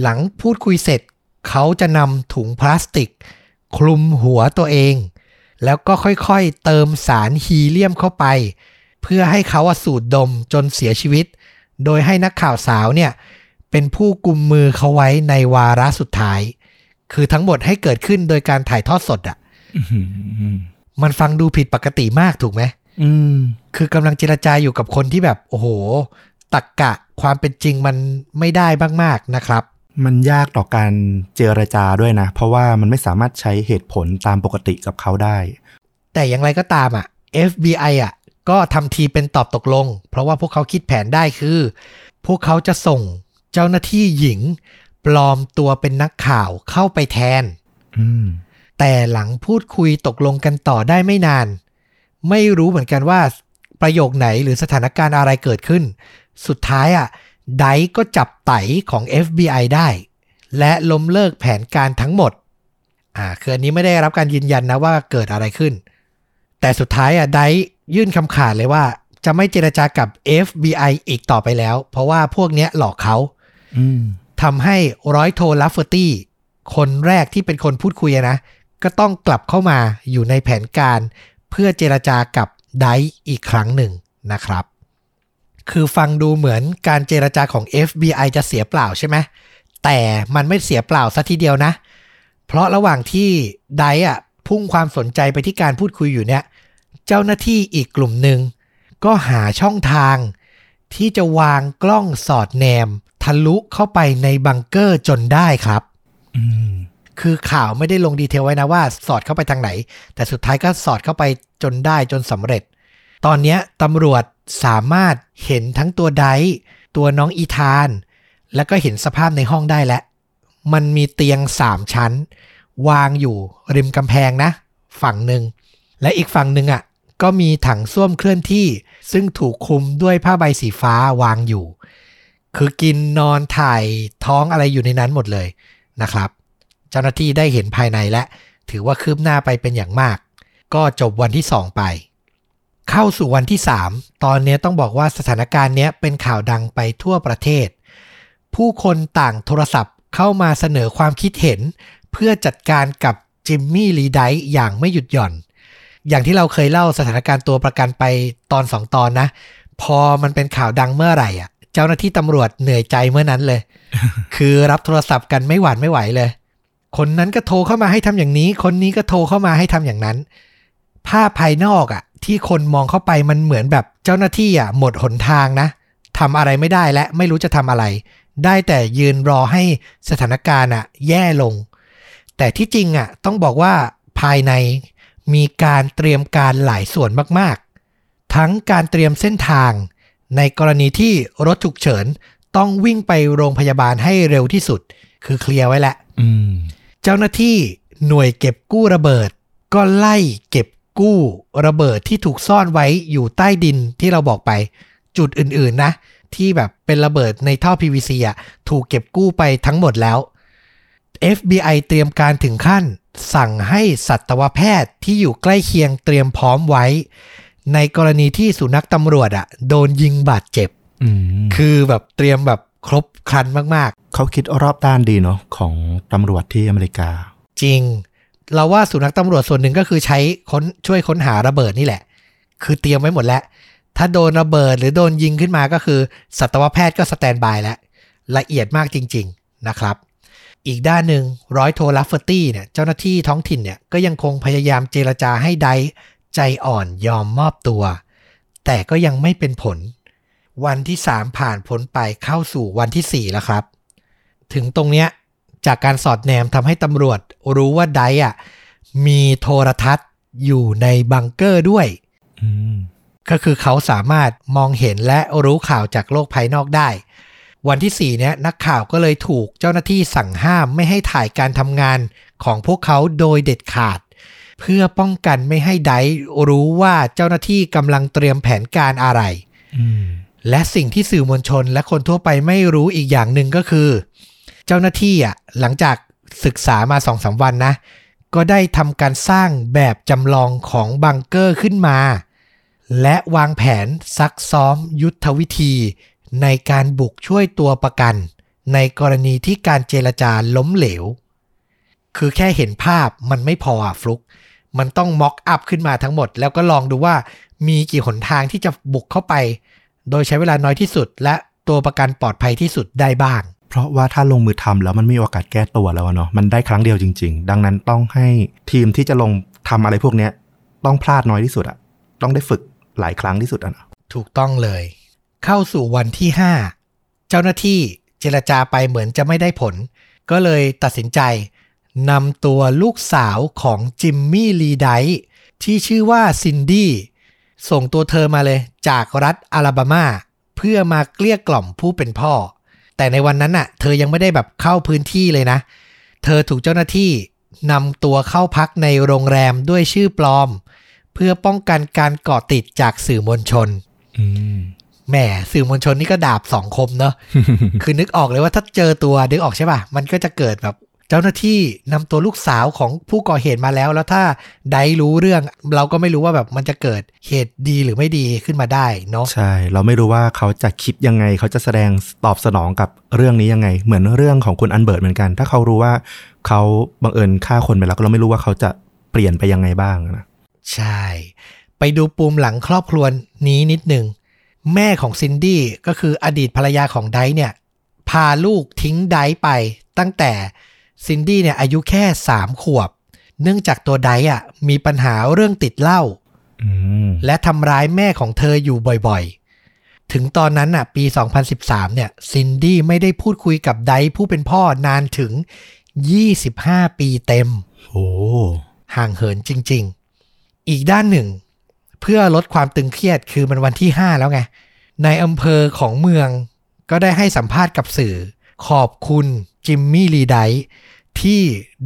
หลังพูดคุยเสร็จ เขาจะนำถุงพลาสติก คลุมหัวตัวเอง แล้วก็ค่อยๆเติมสารฮีเลียมเข้าไป เพื่อให้เขาสูดดมจนเสียชีวิต โดยให้นักข่าวสาวเนี่ยเป็นผู้กุมมือเขาไว้ในวาระสุดท้าย คือทั้งหมดให้เกิดขึ้นโดยการถ่ายทอดสดอะ มันฟังดูผิดปกติมากถูกไหมอืม คือกำลังเจรจาอยู่กับคนที่แบบ โอ้โห ตักกะความเป็นจริงมันไม่ได้มากๆนะครับ มันยากต่อการเจรจาด้วยนะ เพราะว่ามันไม่สามารถใช้เหตุผลตามปกติกับเขาได้ แต่อย่างไรก็ตามอะ FBI อะ ก็ทำทีเป็นตอบตกลง เพราะว่าพวกเขาคิดแผนได้คือ พวกเขาจะส่งเจ้าหน้าที่หญิง ปลอมตัวเป็นนักข่าวเข้าไปแทนอืม แต่หลังพูดคุยตกลงกันต่อได้ไม่นาน ไม่รู้เหมือนกันว่าประโยคไหนหรือสถานการณ์อะไรเกิดขึ้น สุดท้ายอะไดก็จับไตของ FBI ได้ และล้มเลิกแผนการทั้งหมด อ่าคืออันนี้ไม่ได้รับการยืนยันนะว่าเกิดอะไรขึ้น แต่สุดท้ายอะไดยื่นคำขาดเลยว่า จะไม่เจรจากับ FBI อีกต่อไปแล้ว เพราะว่าพวกเนี้ยหลอกเขาอืมทำให้ร้อยโทลัฟเฟอร์ตี้คนแรกที่เป็นคนพูดคุยอะนะ ก็ต้องกลับเข้ามาอยู่ในแผนการเพื่อเจรจากับไดอีกครั้งหนึ่งนะครับ คือฟังดูเหมือนการเจรจาของ FBI จะเสียเปล่าใช่ไหมแต่มันไม่เสียเปล่าซะทีเดียวนะ เพราะระหว่างที่ไดอะพุ่งความสนใจไปที่การพูดคุยอยู่เนี่ย เจ้าหน้าที่อีกกลุ่มหนึ่งก็หาช่องทางที่จะวางกล้องสอดแนม ทะลุเข้าไปในบังเกอร์จนได้ครับ อืม คือข่าวไม่ได้ลงดีเทลไว้นะว่าสอดเข้าไปทางไหน แต่สุดท้ายก็สอดเข้าไปจนได้จนสำเร็จ ตอนนี้ตำรวจสามารถเห็นทั้งตัวไดตัวน้องอีธาน แล้วก็เห็นสภาพในห้องได้แล้ว มันมีเตียงสามชั้น วางอยู่ริมกำแพงนะ ฝั่งหนึ่ง และอีกฝั่งหนึ่งอะก็มีถังส้วมเคลื่อนที่ ซึ่งถูกคลุมด้วยผ้าใบสีฟ้าวางอยู่ คือกินนอนถ่ายท้องอะไรอยู่ในนั้นหมดเลยนะครับ จ้าหน้าที่ได้เห็นภายในและ ถือว่าคืบหน้าไปเป็นอย่างมาก ก็จบวันที่ 2 ไป เข้าสู่วันที่ 3 ตอนนี้ต้องบอกว่าสถานการณ์นี้เป็นข่าวดังไปทั่วประเทศ ผู้คนต่างโทรศัพท์เข้ามาเสนอความคิดเห็น เพื่อจัดการกับจิมมี่ลีไดอย่างไม่หยุดหย่อน อย่างที่เราเคยเล่าสถานการณ์ตัวประกันไปตอนสองตอนนะ พอมันเป็นข่าวดังเมื่อไหร่อะ เจ้าหน้าที่ตำรวจเหนื่อยใจเมื่อนั้นเลย คือรับโทรศัพท์กันไม่หวานไม่ไหวเลย คนนั้นก็โทรเข้ามาให้ทำอย่างนี้ คนนี้ก็โทรเข้ามาให้ทำอย่างนั้น ภาพภายนอกอะ่ะ ที่คนมองเข้าไปมันเหมือนแบบเจ้าหน้าที่อะ หมดหนทางนะทำอะไรไม่ได้และไม่รู้จะทำอะไร ได้แต่ยืนรอให้สถานการณ์อะ แย่ลง แต่ที่จริงอะ ต้องบอกว่าภายในมีการเตรียมการหลายส่วนมากๆ ทั้งการเตรียมเส้นทาง ในกรณีที่รถฉุกเฉิน ต้องวิ่งไปโรงพยาบาลให้เร็วที่สุด คือเคลียร์ไว้แล้ว เจ้าหน้าที่หน่วยเก็บกู้ระเบิด ก็ไล่เก็บกู้ระเบิดที่ถูกซ่อนไว้อยู่ใต้ดินที่เราบอกไป จุดอื่นๆนะ ที่แบบเป็นระเบิดในท่อ PVC อะถูกเก็บกู้ไปทั้งหมดแล้ว FBI เตรียมการถึงขั้น สั่งให้สัตวแพทย์ที่อยู่ใกล้เคียงเตรียมพร้อมไว้ ในกรณีที่สุนัขตำรวจอะโดนยิงบาดเจ็บอืมคือแบบเตรียมแบบครบครันมากๆ เขาคิดรอบด้านดีเนาะของตำรวจที่อเมริกา จริง เราว่าสุนัขตำรวจส่วนหนึ่งก็คือใช้ค้นช่วยค้นหาระเบิดนี่แหละ คือเตรียมไว้หมดแล้ว ถ้าโดนระเบิดหรือโดนยิงขึ้นมาก็คือ สัตวแพทย์ก็ standby แล้วละเอียดมากจริง ๆนะครับ อีกด้านหนึ่งร้อยโทลัฟเฟอร์ตี้เนี่ยเจ้าหน้าที่ท้องถิ่นเนี่ยก็ยังคงพยายามเจรจาให้ไดใจอ่อนยอมมอบตัว แต่ก็ยังไม่เป็นผล วันที่ 3 ผ่านพ้นไปเข้าสู่วันที่ 4 แล้วครับ ถึงตรงเนี้ยจากการสอดแนมทำให้ตำรวจรู้ว่าไดอะมีโทรทัศน์อยู่ในบังเกอร์ด้วยอืมก็คือเขาสามารถมองเห็นและรู้ข่าวจากโลกภายนอกได้ วันที่ 4 เนี้ยนักข่าวก็เลยถูกเจ้าหน้าที่สั่งห้ามไม่ให้ถ่ายการทำงานของพวกเขาโดยเด็ดขาด เพื่อป้องกันไม่ให้ไดรู้ว่าเจ้าหน้าที่กำลังเตรียมแผนการอะไรอืมและสิ่งที่สื่อมวลชนและคนทั่วไปไม่รู้อีกอย่างหนึ่งก็คือ เจ้าหน้าที่อะหลังจากศึกษามาสองสาวันนะ ก็ได้ทำการสร้างแบบจำลองของบังเกอร์ขึ้นมา และวางแผนซักซ้อมยุทธวิธี ในการบุกช่วยตัวประกัน ในกรณีที่การเจรจาล้มเหลว คือแค่เห็นภาพมันไม่พออะฟลุก มันต้องม็อกอัพขึ้นมาทั้งหมด แล้วก็ลองดูว่ามีกี่หนทางที่จะบุกเข้าไป โดยใช้เวลาน้อยที่สุดและตัวประกันปลอดภัยที่สุดได้บ้าง ราะว่าถ้าลงมือทำแล้วมันไม่มีโอกาสแก้ตัวแล้วเนาะมันได้ครั้งเดียวจริง ๆ ดังนั้นต้องให้ทีมที่จะลงทำอะไรพวกเนี้ยต้องพลาดน้อยที่สุดอะต้องได้ฝึกหลายครั้งที่สุดอะนะถูกต้องเลย เข้าสู่วันที่ 5 เจ้าหน้าที่เจรจาไปเหมือนจะไม่ได้ผล ก็เลยตัดสินใจนำตัวลูกสาวของจิมมี่ลีไดที่ชื่อว่าซินดี้ส่งตัวเธอมาเลยจากรัฐอลาบามา เพื่อมาเกลี้ยกล่อมผู้เป็นพ่อ แต่ในวันนั้นน่ะ เธอยังไม่ได้แบบเข้าพื้นที่เลยนะ เธอถูกเจ้าหน้าที่นำตัวเข้าพักในโรงแรมด้วยชื่อปลอม เพื่อป้องกันการเกาะติดจากสื่อมวลชนอืมแหมสื่อมวลชนนี่ก็ดาบสองคมเนอะคือนึกออกเลยว่าถ้าเจอตัวนึกออกใช่ป่ะ มันก็จะเกิดแบบ เจ้าหน้าที่นำตัวลูกสาวของผู้ก่อเหตุมาแล้ว แล้วถ้าไดรู้เรื่อง เราก็ไม่รู้ว่าแบบมันจะเกิดเหตุดีหรือไม่ดีขึ้นมาได้เนาะใช่ เราไม่รู้ว่าเขาจะคิดยังไง เขาจะแสดงตอบสนองกับเรื่องนี้ยังไง เหมือนเรื่องของคุณอันเบิร์ตเหมือนกัน ถ้าเขารู้ว่าเขาบังเอิญฆ่าคนไปแล้วก็เราไม่รู้ว่าเขาจะเปลี่ยนไปยังไงบ้างนะใช่ ไปดูปูมหลังครอบครัวนี้นิดหนึ่งแม่ของซินดี้ก็คืออดีตภรรยาของไดซ์เนี่ยพาลูกทิ้งไดซ์ไปตั้งแต่ ซินดี้เนี่ยอายุแค่ 3 ขวบ เนื่องจากตัวไดซ์อะมีปัญหาเรื่องติดเหล้าอืมและทำร้ายแม่ของเธออยู่บ่อยๆ ถึงตอนนั้นน่ะปี 2013 เนี่ยซินดี้ไม่ได้พูดคุยกับไดซ์ผู้เป็นพ่อนานถึง 25 ปีเต็มโอ้ห่างเหินจริง ๆ อีกด้านหนึ่ง เพื่อลดความตึงเครียดคือมันวันที่ 5 แล้วไงในอำเภอของเมืองก็ได้ให้สัมภาษณ์กับสื่อ ขอบคุณจิมมี่ลีได ท์ที่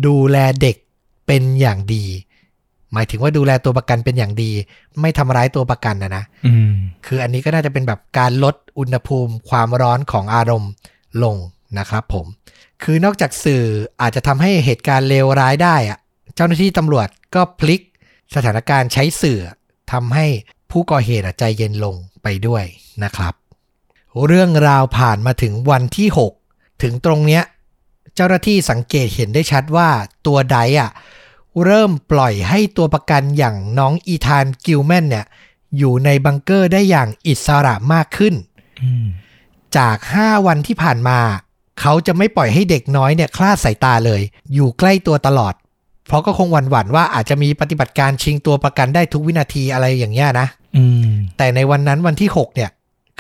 ดูแลเด็กเป็นอย่างดี หมายถึงว่าดูแลตัวประกันเป็นอย่างดี ไม่ทำร้ายตัวประกันนะนะอืมคืออันนี้ก็น่าจะเป็นแบบการลดอุณหภูมิความร้อนของอารมณ์ลงนะครับผม คือนอกจากสื่ออาจจะทำให้เหตุการณ์เลวร้ายได้อะเจ้าหน้าที่ตำรวจก็พลิกสถานการณ์ใช้สื่อทำให้ผู้ก่อเหตุอะใจเย็นลงไปด้วยนะครับ เรื่องราวผ่านมาถึงวันที่ 6 ถึงตรงเนี้ย เจ้าหน้าที่สังเกตเห็นได้ชัดว่าตัวไดอะเริ่มปล่อยให้ตัวประกันอย่างน้องอีธานกิลแมนเนี่ยอยู่ในบังเกอร์ได้อย่างอิสระมากขึ้นอืมจาก 5 วันที่ผ่านมา เขาจะไม่ปล่อยให้เด็กน้อยเนี่ยคลาดสายตาเลย อยู่ใกล้ตัวตลอด เพราะก็คงหวั่นหวั่นๆว่าอาจจะมีปฏิบัติการชิงตัวประกันได้ทุกวินาทีอะไรอย่างเงี้ยนะอืมแต่ในวันนั้นวันที่ 6 เนี่ย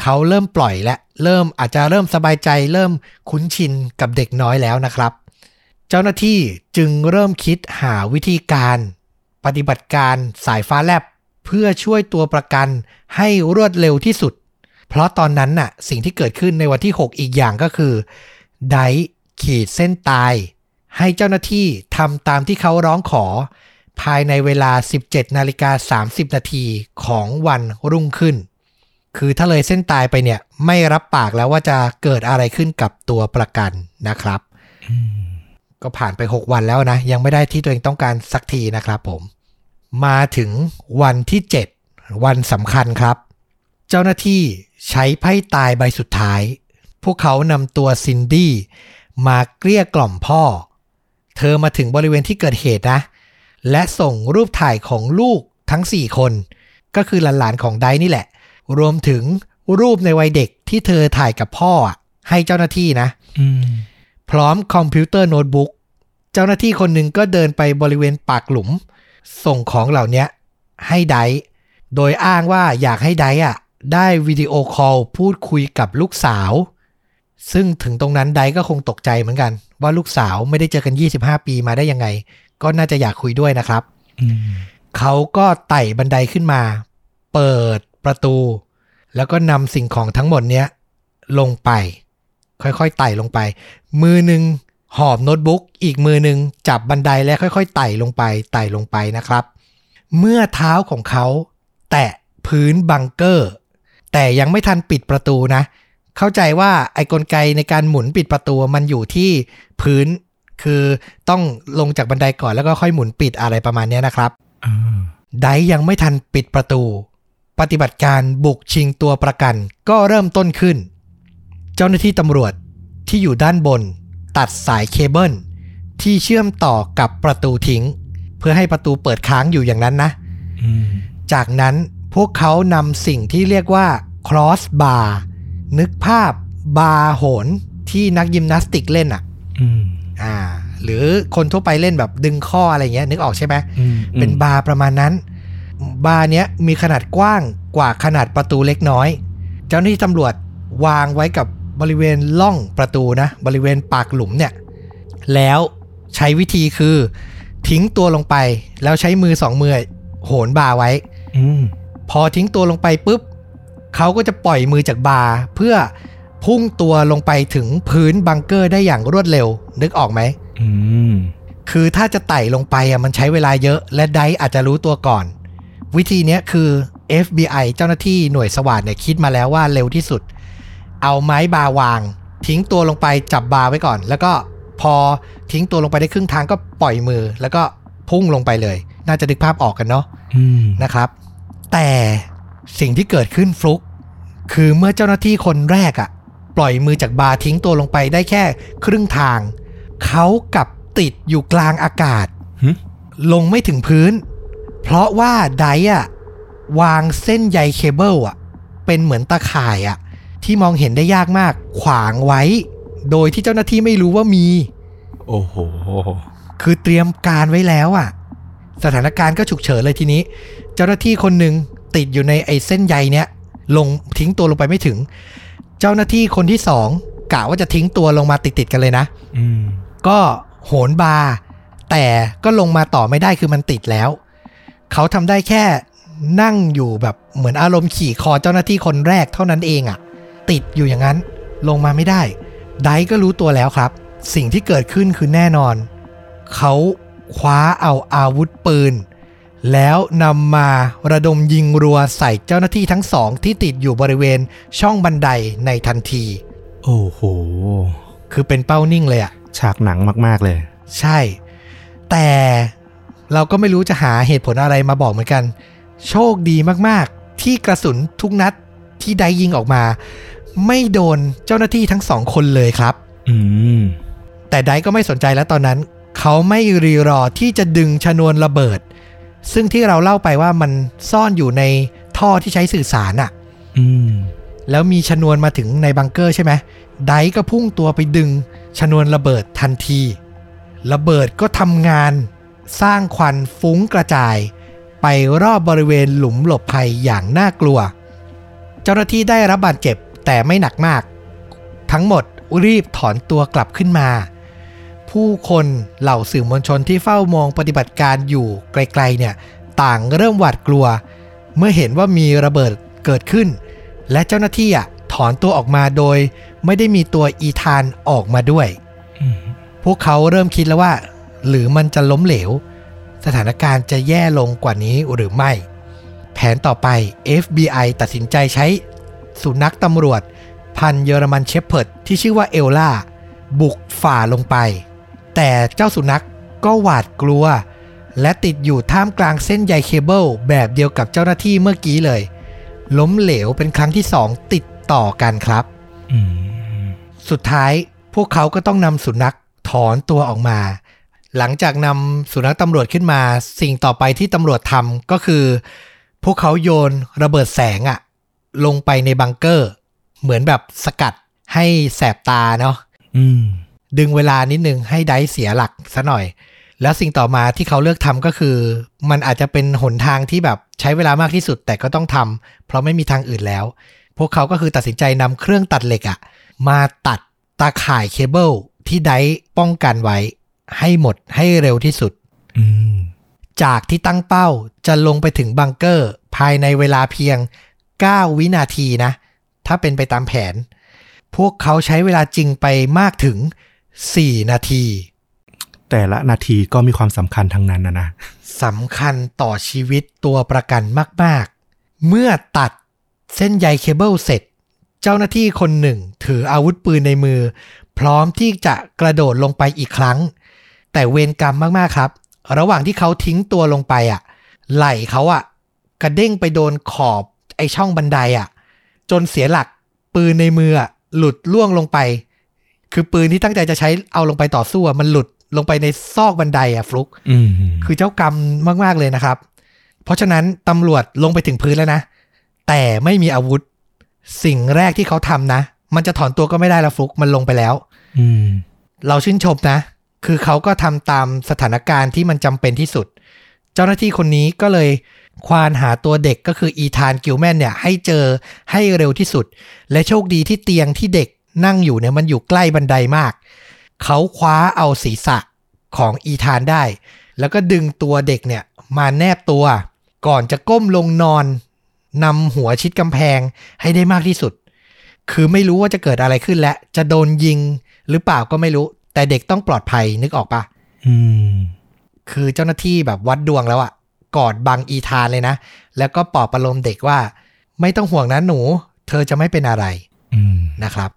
เขาเริ่มปล่อยและเริ่มอาจจะเริ่มสบายใจ เริ่มคุ้นชินกับเด็กน้อยแล้วนะครับ เจ้าหน้าที่จึงเริ่มคิดหาวิธีการ ปฏิบัติการสายฟ้าแลบเพื่อช่วยตัวประกันให้รวดเร็วที่สุด เพราะตอนนั้นน่ะสิ่งที่เกิดขึ้นในวันที่ 6 อีกอย่างก็คือไดขีดเส้นตาย ให้เจ้าหน้าที่ทำตามที่เขาร้องขอ ภายในเวลา 17 นาฬิกา 30 นาทีของวันรุ่งขึ้น คือถ้าเลยเส้นตายไปเนี่ยไม่รับปากแล้วว่าจะเกิดอะไรขึ้นกับตัวประกันนะครับ ก็ผ่านไป 6 วันแล้วนะ ยังไม่ได้ที่ตัวเองต้องการสักทีนะครับผม มาถึงวันที่ 7 วันสำคัญครับ เจ้าหน้าที่ใช้ไพ่ตายใบสุดท้าย พวกเขานำตัวซินดี้มาเกลี้ยกล่อมพ่อ เธอมาถึงบริเวณที่เกิดเหตุนะ และส่งรูปถ่ายของลูกทั้ง 4 คน ก็คือหลานๆของไดนี่แหละ รวมถึงรูปในวัยเด็กที่เธอถ่ายกับพ่ออะให้เจ้าหน้าที่นะอืมพร้อมคอมพิวเตอร์โน้ตบุ๊กเจ้าหน้าที่คนหนึ่งก็เดินไปบริเวณปากหลุม ส่งของเหล่านี้ให้ไดซ์โดยอ้างว่าอยากให้ไดซ์อะ ได้วิดีโอคอลพูดคุยกับลูกสาว ซึ่งถึงตรงนั้นไดซ์ก็คงตกใจเหมือนกัน ว่าลูกสาวไม่ได้เจอกัน 25 ปีมาได้ยังไง ก็น่าจะอยากคุยด้วยนะครับอืมเขาก็ไต่บันไดขึ้นมา เปิด ประตู แล้วก็นำสิ่งของทั้งหมดเนี้ยลงไป ค่อยๆไต่ลงไป มือหนึ่งหอบโน้ตบุ๊ก อีกมือหนึ่งจับบันไดและค่อยๆไต่ลงไปไต่ลงไปนะครับ เมื่อเท้าของเขา แตะพื้นบังเกอร์ แต่ยังไม่ทันปิดประตูนะ เข้าใจว่าไอ้กลไกในการหมุนปิดประตูมันอยู่ที่พื้น คือต้องลงจากบันไดก่อนแล้วก็ค่อยหมุนปิดอะไรประมาณเนี้ยนะครับอ่าไดซ์ยังไม่ทันปิดประตู ปฏิบัติการบุกชิงตัวประกันก็เริ่มต้นขึ้น เจ้าหน้าที่ตำรวจที่อยู่ด้านบน ตัดสายเคเบิลที่เชื่อมต่อกับประตูทิ้ง เพื่อให้ประตูเปิดค้างอยู่อย่างนั้นนะอืมจากนั้นพวกเขานำสิ่งที่เรียกว่า cross bar นึกภาพบาร์โหนที่นักยิมนาสติกเล่นอะอืมอ่า หรือคนทั่วไปเล่นแบบดึงข้ออะไรเงี้ย นึกออกใช่ไหมอืมเป็นบาร์ประมาณนั้น บาร์เนี้ยมีขนาดกว้างกว่าขนาดประตูเล็กน้อย เจ้าหน้าที่ตำรวจวางไว้กับบริเวณล่องประตูนะ บริเวณปากหลุมเนี่ย แล้วใช้วิธีคือ ทิ้งตัวลงไป แล้วใช้มือสองมือโหนบาร์ไว้อืมพอทิ้งตัวลงไปปุ๊บเขาก็จะปล่อยมือจากบาร์เพื่อพุ่งตัวลงไปถึงพื้นบังเกอร์ได้อย่างรวดเร็ว นึกออกไหมอืมคือถ้าจะไต่ลงไปอะมันใช้เวลาเยอะ และไดอาจจะรู้ตัวก่อน วิธีเนี้ยคือ FBI เจ้าหน้าที่หน่วยสวัสดเนี่ยคิดมาแล้วว่าเร็วที่สุด เอาไม้บาร์วาง ทิ้งตัวลงไปจับบาร์ไว้ก่อน แล้วก็พอทิ้งตัวลงไปได้ครึ่งทางก็ปล่อยมือ แล้วก็พุ่งลงไปเลย น่าจะนึกภาพออกกันเนาะอืมนะครับ แต่สิ่งที่เกิดขึ้นฟลุกคือเมื่อเจ้าหน้าที่คนแรกอะปล่อยมือจากบาร์ทิ้งตัวลงไปได้แค่ครึ่งทาง เขากลับติดอยู่กลางอากาศหึลงไม่ถึงพื้น เพราะว่าไดอะวางเส้นใยเคเบิลอะเป็นเหมือนตาข่ายอะที่มองเห็นได้ยากมาก ขวางไว้ โดยที่เจ้าหน้าที่ไม่รู้ว่ามี โอ้โห คือเตรียมการไว้แล้วอะสถานการณ์ก็ฉุกเฉินเลยทีนี้ เจ้าหน้าที่คนหนึ่งติดอยู่ในไอ้เส้นใยเนี้ยลงทิ้งตัวลงไปไม่ถึง เจ้าหน้าที่คนที่สองกะว่าจะทิ้งตัวลงมาติดๆกันเลยนะอืมก็โหนบาร์แต่ก็ลงมาต่อไม่ได้คือมันติดแล้ว เขาทำได้แค่นั่งอยู่แบบเหมือนอารมณ์ขี่คอเจ้าหน้าที่คนแรกเท่านั้นเองอะติดอยู่อย่างนั้นลงมาไม่ได้ ไดก็รู้ตัวแล้วครับ สิ่งที่เกิดขึ้นคือแน่นอน เขาคว้าเอาอาวุธปืน แล้วนำมาระดมยิงรัวใส่เจ้าหน้าที่ทั้งสองที่ติดอยู่บริเวณช่องบันไดในทันที โอ้โห คือเป็นเป้านิ่งเลยอะฉากหนังมาก ๆ เลย ใช่ แต่ เราก็ไม่รู้จะหาเหตุผลอะไรมาบอกเหมือนกัน โชคดีมากๆ ที่กระสุนทุกนัดที่ได้ยิงออกมา ไม่โดนเจ้าหน้าที่ทั้งสองคนเลยครับ อืม แต่ไดก็ไม่สนใจแล้วตอนนั้น เขาไม่รีรอที่จะดึงชนวนระเบิด ซึ่งที่เราเล่าไปว่ามันซ่อนอยู่ในท่อที่ใช้สื่อสารอะอืม แล้วมีชนวนมาถึงในบังเกอร์ใช่ไหมไดก็พุ่งตัวไปดึงชนวนระเบิดทันที ระเบิดก็ทำงาน สร้างควันฟุ้งกระจาย ไปรอบบริเวณหลุมหลบภัยอย่างน่ากลัว เจ้าหน้าที่ได้รับบาดเจ็บแต่ไม่หนักมาก ทั้งหมดรีบถอนตัวกลับขึ้นมา ผู้คนเหล่าสื่อมวลชนที่เฝ้ามองปฏิบัติการอยู่ไกลๆเนี่ยต่างเริ่มหวาดกลัว เมื่อเห็นว่ามีระเบิดเกิดขึ้น และเจ้าหน้าที่อะถอนตัวออกมาโดย ไม่ได้มีตัวอีธานออกมาด้วยอืมพวกเขาเริ่มคิดแล้วว่า หรือมันจะล้มเหลว สถานการณ์จะแย่ลงกว่านี้หรือไม่ แผนต่อไป FBI ตัดสินใจใช้สุนัขตำรวจ พันธุ์เยอรมันเชพเพิร์ดที่ชื่อว่าเอลล่า บุกฝ่าลงไป แต่เจ้าสุนัขก็หวาดกลัว และติดอยู่ท่ามกลางเส้นใยเคเบิลแบบเดียวกับเจ้าหน้าที่เมื่อกี้เลย ล้มเหลวเป็นครั้งที่สองติดต่อกันครับอืมสุดท้ายพวกเขาก็ต้องนำสุนัขถอนตัวออกมา หลังจากนำสุนัขตำรวจขึ้นมาสิ่งต่อไปที่ตำรวจทำก็คือ พวกเขาโยนระเบิดแสงอะลงไปในบังเกอร์ เหมือนแบบสกัดให้แสบตาเนาะอืมดึงเวลานิดนึงให้ไดซ์เสียหลักซะหน่อย แล้วสิ่งต่อมาที่เขาเลือกทำก็คือ มันอาจจะเป็นหนทางที่แบบใช้เวลามากที่สุดแต่ก็ต้องทำเพราะไม่มีทางอื่นแล้ว พวกเขาก็คือตัดสินใจนำเครื่องตัดเหล็กอะมาตัดตาข่ายเคเบิลที่ไดซ์ป้องกันไว้ ให้หมดให้เร็วที่สุดอืมจากที่ตั้งเป้าจะลงไปถึงบังเกอร์ ภายในเวลาเพียง 9 วินาทีนะ ถ้าเป็นไปตามแผน พวกเขาใช้เวลาจริงไปมากถึง 4 นาที แต่ละนาทีก็มีความสำคัญทั้งนั้นนะนะสำคัญต่อชีวิตตัวประกันมาก ๆ เมื่อตัดเส้นใยเคเบิลเสร็จ เจ้าหน้าที่คนหนึ่ง ถืออาวุธปืนในมือ พร้อมที่จะกระโดดลงไปอีกครั้ง แต่เวรกรรมมากๆครับ ระหว่างที่เขาทิ้งตัวลงไปอะ ไหล่เขาอะ กระเด้งไปโดนขอบไอช่องบันไดอะ จนเสียหลักปืนในมืออะหลุดล่วงลงไป คือปืนที่ตั้งใจจะใช้เอาลงไปต่อสู้อะมันหลุดลงไปในซอกบันไดอะฟลุกอืมคือเจ้ากรรมมาก ๆ เลยนะครับ เพราะฉะนั้นตำรวจลงไปถึงพื้นแล้วนะ แต่ไม่มีอาวุธ สิ่งแรกที่เขาทำนะ มันจะถอนตัวก็ไม่ได้แล้วฟลุกมันลงไปแล้วอืมเราชื่นชมนะ คือเขาก็ทำตามสถานการณ์ที่มันจำเป็นที่สุด เจ้าหน้าที่คนนี้ก็เลยควานหาตัวเด็กก็คืออีธานกิลแมนเนี่ยให้เจอให้เร็วที่สุด และโชคดีที่เตียงที่เด็กนั่งอยู่เนี่ยมันอยู่ใกล้บันไดมาก เขาคว้าเอาศีรษะของอีธานได้ แล้วก็ดึงตัวเด็กเนี่ยมาแนบตัว ก่อนจะก้มลงนอนนำหัวชิดกำแพงให้ได้มากที่สุด คือไม่รู้ว่าจะเกิดอะไรขึ้นและ จะโดนยิงหรือเปล่าก็ไม่รู้ แต่เด็กต้องปลอดภัยนึกออกปะอืมคือเจ้าหน้าที่แบบวัดดวงแล้วอะกอดบังอีธานเลยนะ แล้วก็ปลอบประโลมเด็กว่า ไม่ต้องห่วงนะหนู เธอจะไม่เป็นอะไรอืมนะครับ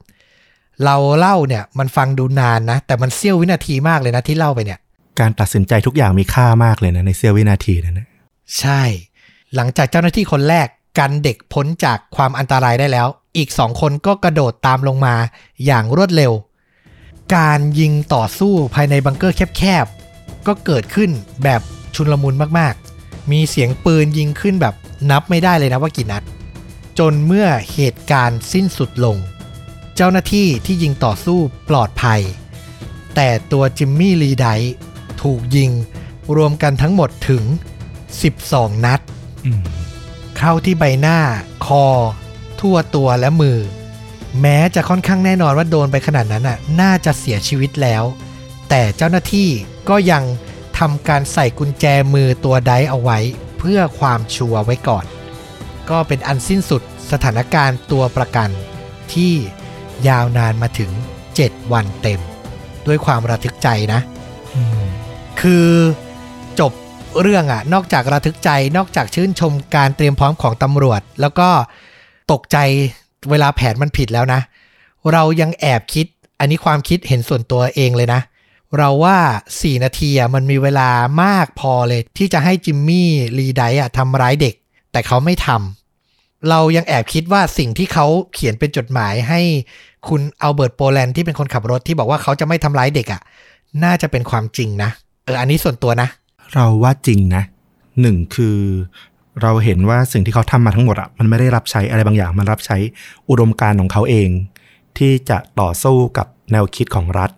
เราเล่าเนี่ย มันฟังดูนานนะ แต่มันเสี้ยววินาทีมากเลยนะที่เล่าไปเนี่ย การตัดสินใจทุกอย่างมีค่ามากเลยนะในเสี้ยววินาทีนั้นนะใช่ หลังจากเจ้าหน้าที่คนแรกกันเด็กพ้นจากความอันตรายได้แล้ว อีกสองคนก็กระโดดตามลงมาอย่างรวดเร็ว การยิงต่อสู้ภายในบังเกอร์แคบๆ ก็เกิดขึ้นแบบชุนลมุนมากๆ มีเสียงปืนยิงขึ้นแบบนับไม่ได้เลยนะว่ากี่นัด จนเมื่อเหตุการณ์สิ้นสุดลง เจ้าหน้าที่ที่ยิงต่อสู้ปลอดภัย แต่ตัวจิมมี่ลีไดท์ถูกยิงรวมกันทั้งหมดถึง 12 นัดอืมเข้าที่ใบหน้า คอ ทั่วตัวและมือ แม้จะค่อนข้างแน่นอนว่าโดนไปขนาดนั้นน่ะน่าจะเสียชีวิตแล้ว แต่เจ้าหน้าที่ก็ยังทำการใส่กุญแจมือตัวไดเอาไว้ เพื่อความชัวร์ไว้ก่อน ก็เป็นอันสิ้นสุดสถานการณ์ตัวประกัน ที่ยาวนานมาถึง 7 วันเต็ม ด้วยความระทึกใจนะอืมคือจบเรื่องอะนอกจากระทึกใจนอกจากชื่นชมการเตรียมพร้อมของตำรวจ แล้วก็ตกใจ เวลาแผนมันผิดแล้วนะ เรายังแอบคิด อันนี้ความคิดเห็นส่วนตัวเองเลยนะ เราว่า 4 นาทีอะมันมีเวลามากพอเลย ที่จะให้จิมมี่ลีไดอะทำร้ายเด็ก แต่เขาไม่ทำเรายังแอบคิดว่าสิ่งที่เขาเขียนเป็นจดหมายให้คุณอัลเบิร์ตโปแลนด์ที่เป็นคนขับรถที่บอกว่าเขาจะไม่ทำร้ายเด็กอะน่าจะเป็นความจริงนะ เออ อันนี้ส่วนตัวนะ เราว่าจริงนะหนึ่งคือ เราเห็นว่าสิ่งที่เขาทำมาทั้งหมดอะมันไม่ได้รับใช้อะไรบางอย่าง มันรับใช้อุดมการณ์ของเขาเอง ที่จะต่อสู้กับแนวคิดของรัฐ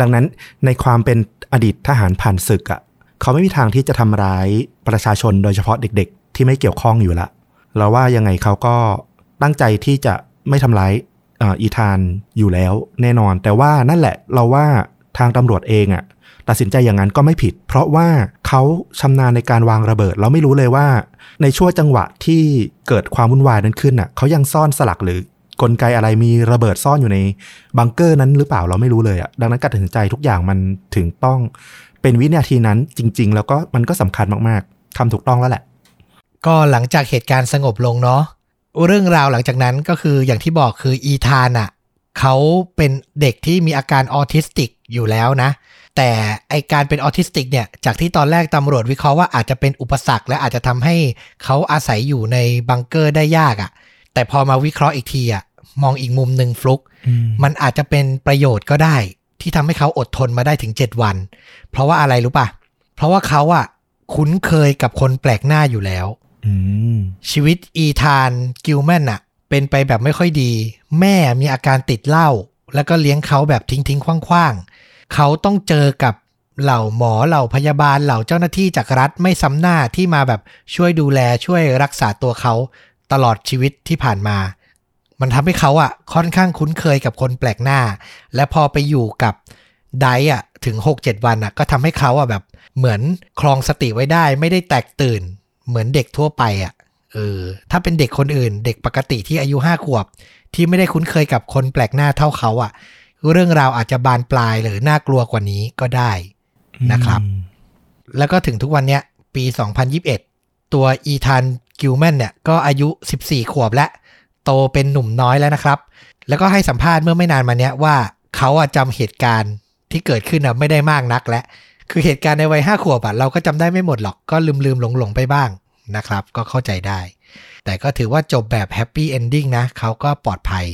ดังนั้นในความเป็นอดีตทหารผ่านศึกอะเขาไม่มีทางที่จะทำร้ายประชาชนโดยเฉพาะเด็ก ๆ ที่ไม่เกี่ยวข้องอยู่ละเราว่ายังไงเขาก็ตั้งใจที่จะไม่ทำร้ายอีธานอยู่แล้วแน่นอน แต่ว่านั่นแหละเราว่าทางตำรวจเองอะ ตัดสินใจอย่างนั้นก็ไม่ผิด เพราะว่าเขาชำนาญในการวางระเบิด เราไม่รู้เลยว่า ในช่วงจังหวะที่เกิดความวุ่นวายนั้นขึ้นน่ะเขายังซ่อนสลักหรือกลไกอะไรมีระเบิดซ่อนอยู่ในบังเกอร์นั้นหรือเปล่าเราไม่รู้เลยอะดังนั้นการตัดสินใจทุกอย่างมันถึงต้องเป็นวินาทีนั้นจริง ๆ แล้วก็มันก็สำคัญมากๆทำถูกต้องแล้วแหละ ก็หลังจากเหตุการณ์สงบลงเนาะเรื่องราวหลังจากนั้นก็คืออย่างที่บอกคืออีธานอะเขาเป็นเด็กที่มีอาการออทิสติกอยู่แล้วนะ แต่ไอการเป็นออทิสติกเนี่ย จากที่ตอนแรกตำรวจวิเคราะห์ว่าอาจจะเป็นอุปสรรค และอาจจะทำให้เขาอาศัยอยู่ในบังเกอร์ได้ยากอะ แต่พอมาวิเคราะห์อีกทีอะ มองอีกมุมหนึ่งฟลุก มันอาจจะเป็นประโยชน์ก็ได้ ที่ทำให้เขาอดทนมาได้ถึง 7 วัน เพราะว่าอะไรรู้ป่ะเพราะว่าเขาอะคุ้นเคยกับคนแปลกหน้าอยู่แล้วอืมชีวิตอีธานกิลแมนอะเป็นไปแบบไม่ค่อยดี แม่มีอาการติดเหล้าแล้วก็เลี้ยงเขาแบบทิ้งทิ้งๆคว้างๆ เขาต้องเจอกับเหล่าหมอเหล่าพยาบาลเหล่าเจ้าหน้าที่จากรัฐไม่ซ้ำหน้าที่มาแบบช่วยดูแลช่วยรักษาตัวเขาตลอดชีวิตที่ผ่านมา มันทำให้เขาอะค่อนข้างคุ้นเคยกับคนแปลกหน้า และพอไปอยู่กับไดอะถึง 6-7 วันอะก็ทำให้เขาอะแบบเหมือนคลองสติไว้ได้ ไม่ได้แตกตื่น เหมือนเด็กทั่วไปอะเออถ้าเป็นเด็กคนอื่น เด็กปกติที่อายุห้าขวบ ที่ไม่ได้คุ้นเคยกับคนแปลกหน้าเท่าเขาอะ เรื่องราวอาจจะบานปลายหรือน่ากลัวกว่านี้ก็ได้นะครับ แล้วก็ถึงทุกวันเนี้ย ปี 2021 ตัวอีธานกิลแมนเนี่ยก็อายุ 14 ขวบและ โตเป็นหนุ่มน้อยแล้วนะครับ แล้วก็ให้สัมภาษณ์เมื่อไม่นานมาเนี้ยว่าเขาอะจำเหตุการณ์ที่เกิดขึ้นอะไม่ได้มากนักและ คือเหตุการณ์ในวัยห้าขวบอะเราก็จำได้ไม่หมดหรอกก็ลืมลืมหลงหลงไปบ้างนะครับ ก็เข้าใจได้ แต่ก็ถือว่าจบแบบ happy ending นะเขาก็ปลอดภัย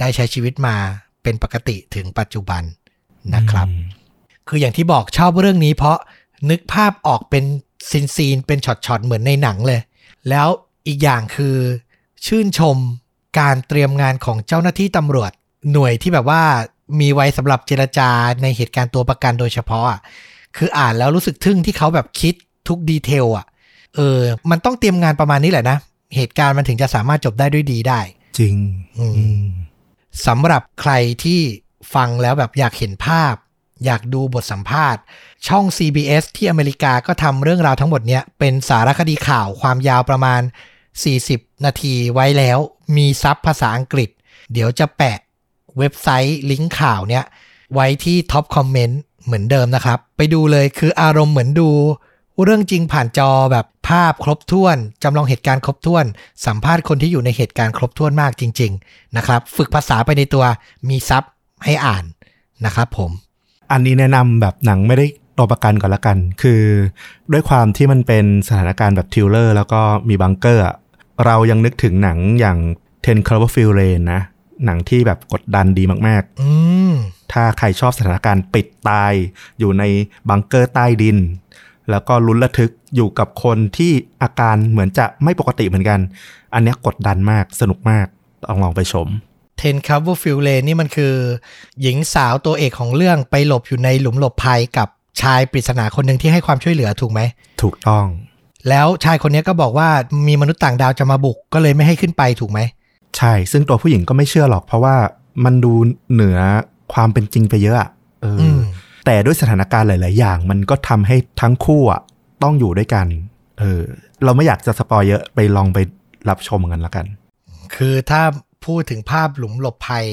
ได้ใช้ชีวิตมา เป็นปกติถึงปัจจุบันนะครับอืมคืออย่างที่บอกชอบเรื่องนี้เพราะนึกภาพออกเป็นซีนซีนๆเป็นช็อตๆเหมือนในหนังเลย แล้วอีกอย่างคือชื่นชมการเตรียมงานของเจ้าหน้าที่ตำรวจ หน่วยที่แบบว่ามีไว้สำหรับเจรจาในเหตุการณ์ตัวประกันโดยเฉพาะอะคืออ่านแล้วรู้สึกทึ่งที่เขาแบบคิดทุกดีเทลอะเออ มันต้องเตรียมงานประมาณนี้แหละนะ เหตุการณ์มันถึงจะสามารถจบได้ด้วยดีได้ จริง อืมอืม สำหรับใครที่ฟังแล้วแบบอยากเห็นภาพ อยากดูบทสัมภาษณ์ ช่อง CBS ที่อเมริกาก็ทำเรื่องราวทั้งหมดเนี้ยเป็นสารคดีข่าวความยาวประมาณ 40 นาทีไว้แล้วมีซับภาษาอังกฤษ เดี๋ยวจะแปะเว็บไซต์ลิงก์ข่าวเนี้ยไว้ที่ท็อปคอมเมนต์เหมือนเดิมนะครับ ไปดูเลยคืออารมณ์เหมือนดู เรื่องจริงผ่านจอแบบภาพครบถ้วนจำลองเหตุการณ์ครบถ้วน สัมภาษณ์คนที่อยู่ในเหตุการณ์ครบถ้วนมากจริง ๆ นะครับ ฝึกภาษาไปในตัวมีซับให้อ่านนะครับผม อันนี้แนะนำแบบหนังไม่ได้ตัวประกันก่อนละกัน คือด้วยความที่มันเป็นสถานการณ์แบบ thriller แล้วก็มีบังเกอร์อะเรายังนึกถึงหนังอย่าง Ten Cloverfield Lane นะ หนังที่แบบกดดันดีมากอืมๆถ้าใครชอบสถานการณ์ปิดตายอยู่ในบังเกอร์ใต้ดิน แล้วก็ลุ้นระทึกอยู่กับคนที่อาการเหมือนจะไม่ปกติเหมือนกัน อันเนี้ยกดดันมากสนุกมากลองลองไปชม Ten Cloverfield Lane นี่มันคือ หญิงสาวตัวเอกของเรื่องไปหลบอยู่ในหลุมหลบภัยกับชายปริศนาคนหนึ่งที่ให้ความช่วยเหลือถูกไหม ถูกต้อง แล้วชายคนนี้ก็บอกว่ามีมนุษย์ต่างดาวจะมาบุกก็เลยไม่ให้ขึ้นไปถูกไหม ใช่ ซึ่งตัวผู้หญิงก็ไม่เชื่อหรอกเพราะว่ามันดูเหนือความเป็นจริงไปเยอะอะเอออม แต่ด้วยสถานการณ์หลาย ๆ อย่าง มันก็ทำให้ทั้งคู่อะต้องอยู่ด้วยกัน เออ เราไม่อยากจะสปอยเยอะไปลองไปรับชมกันละกัน คือถ้าพูดถึงภาพหลุมหลบภัย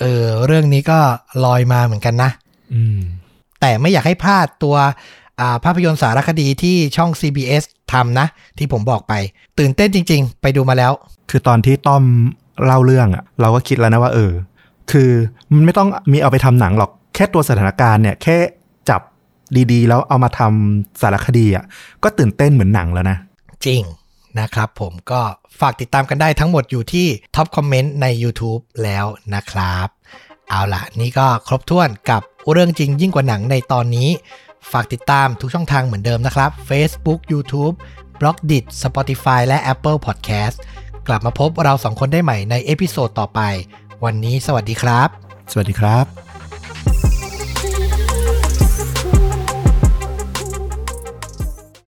เออ เรื่องนี้ก็ลอยมาเหมือนกันนะ อืม แต่ไม่อยากให้พลาดตัวอ่าภาพยนตร์สารคดีที่ช่อง CBS ทำนะ ที่ผมบอกไป ตื่นเต้นจริง ๆ ไปดูมาแล้ว คือตอนที่ต้อมเล่าเรื่องอะเราก็คิดแล้วนะว่า เออ คือมันไม่ต้องมีเอาไปทำหนังหรอก แค่ตัวสถานการณ์เนี่ยแค่จับดีๆ แล้วเอามาทำสารคดีอะก็ตื่นเต้นเหมือนหนังแล้วนะ จริงนะครับผมก็ฝากติดตามกันได้ทั้งหมดอยู่ที่ top comment ใน YouTube แล้วนะครับ เอาล่ะ นี่ก็ครบถ้วนกับเรื่องจริงยิ่งกว่าหนังในตอนนี้ ฝากติดตามทุกช่องทางเหมือนเดิมนะครับ Facebook YouTube b l o g d i t Spotify และ Apple Podcast กลับมาพบเราสองคนได้ใหม่ใน episode ต่อไป วันนี้สวัสดีครับ สวัสดีครับ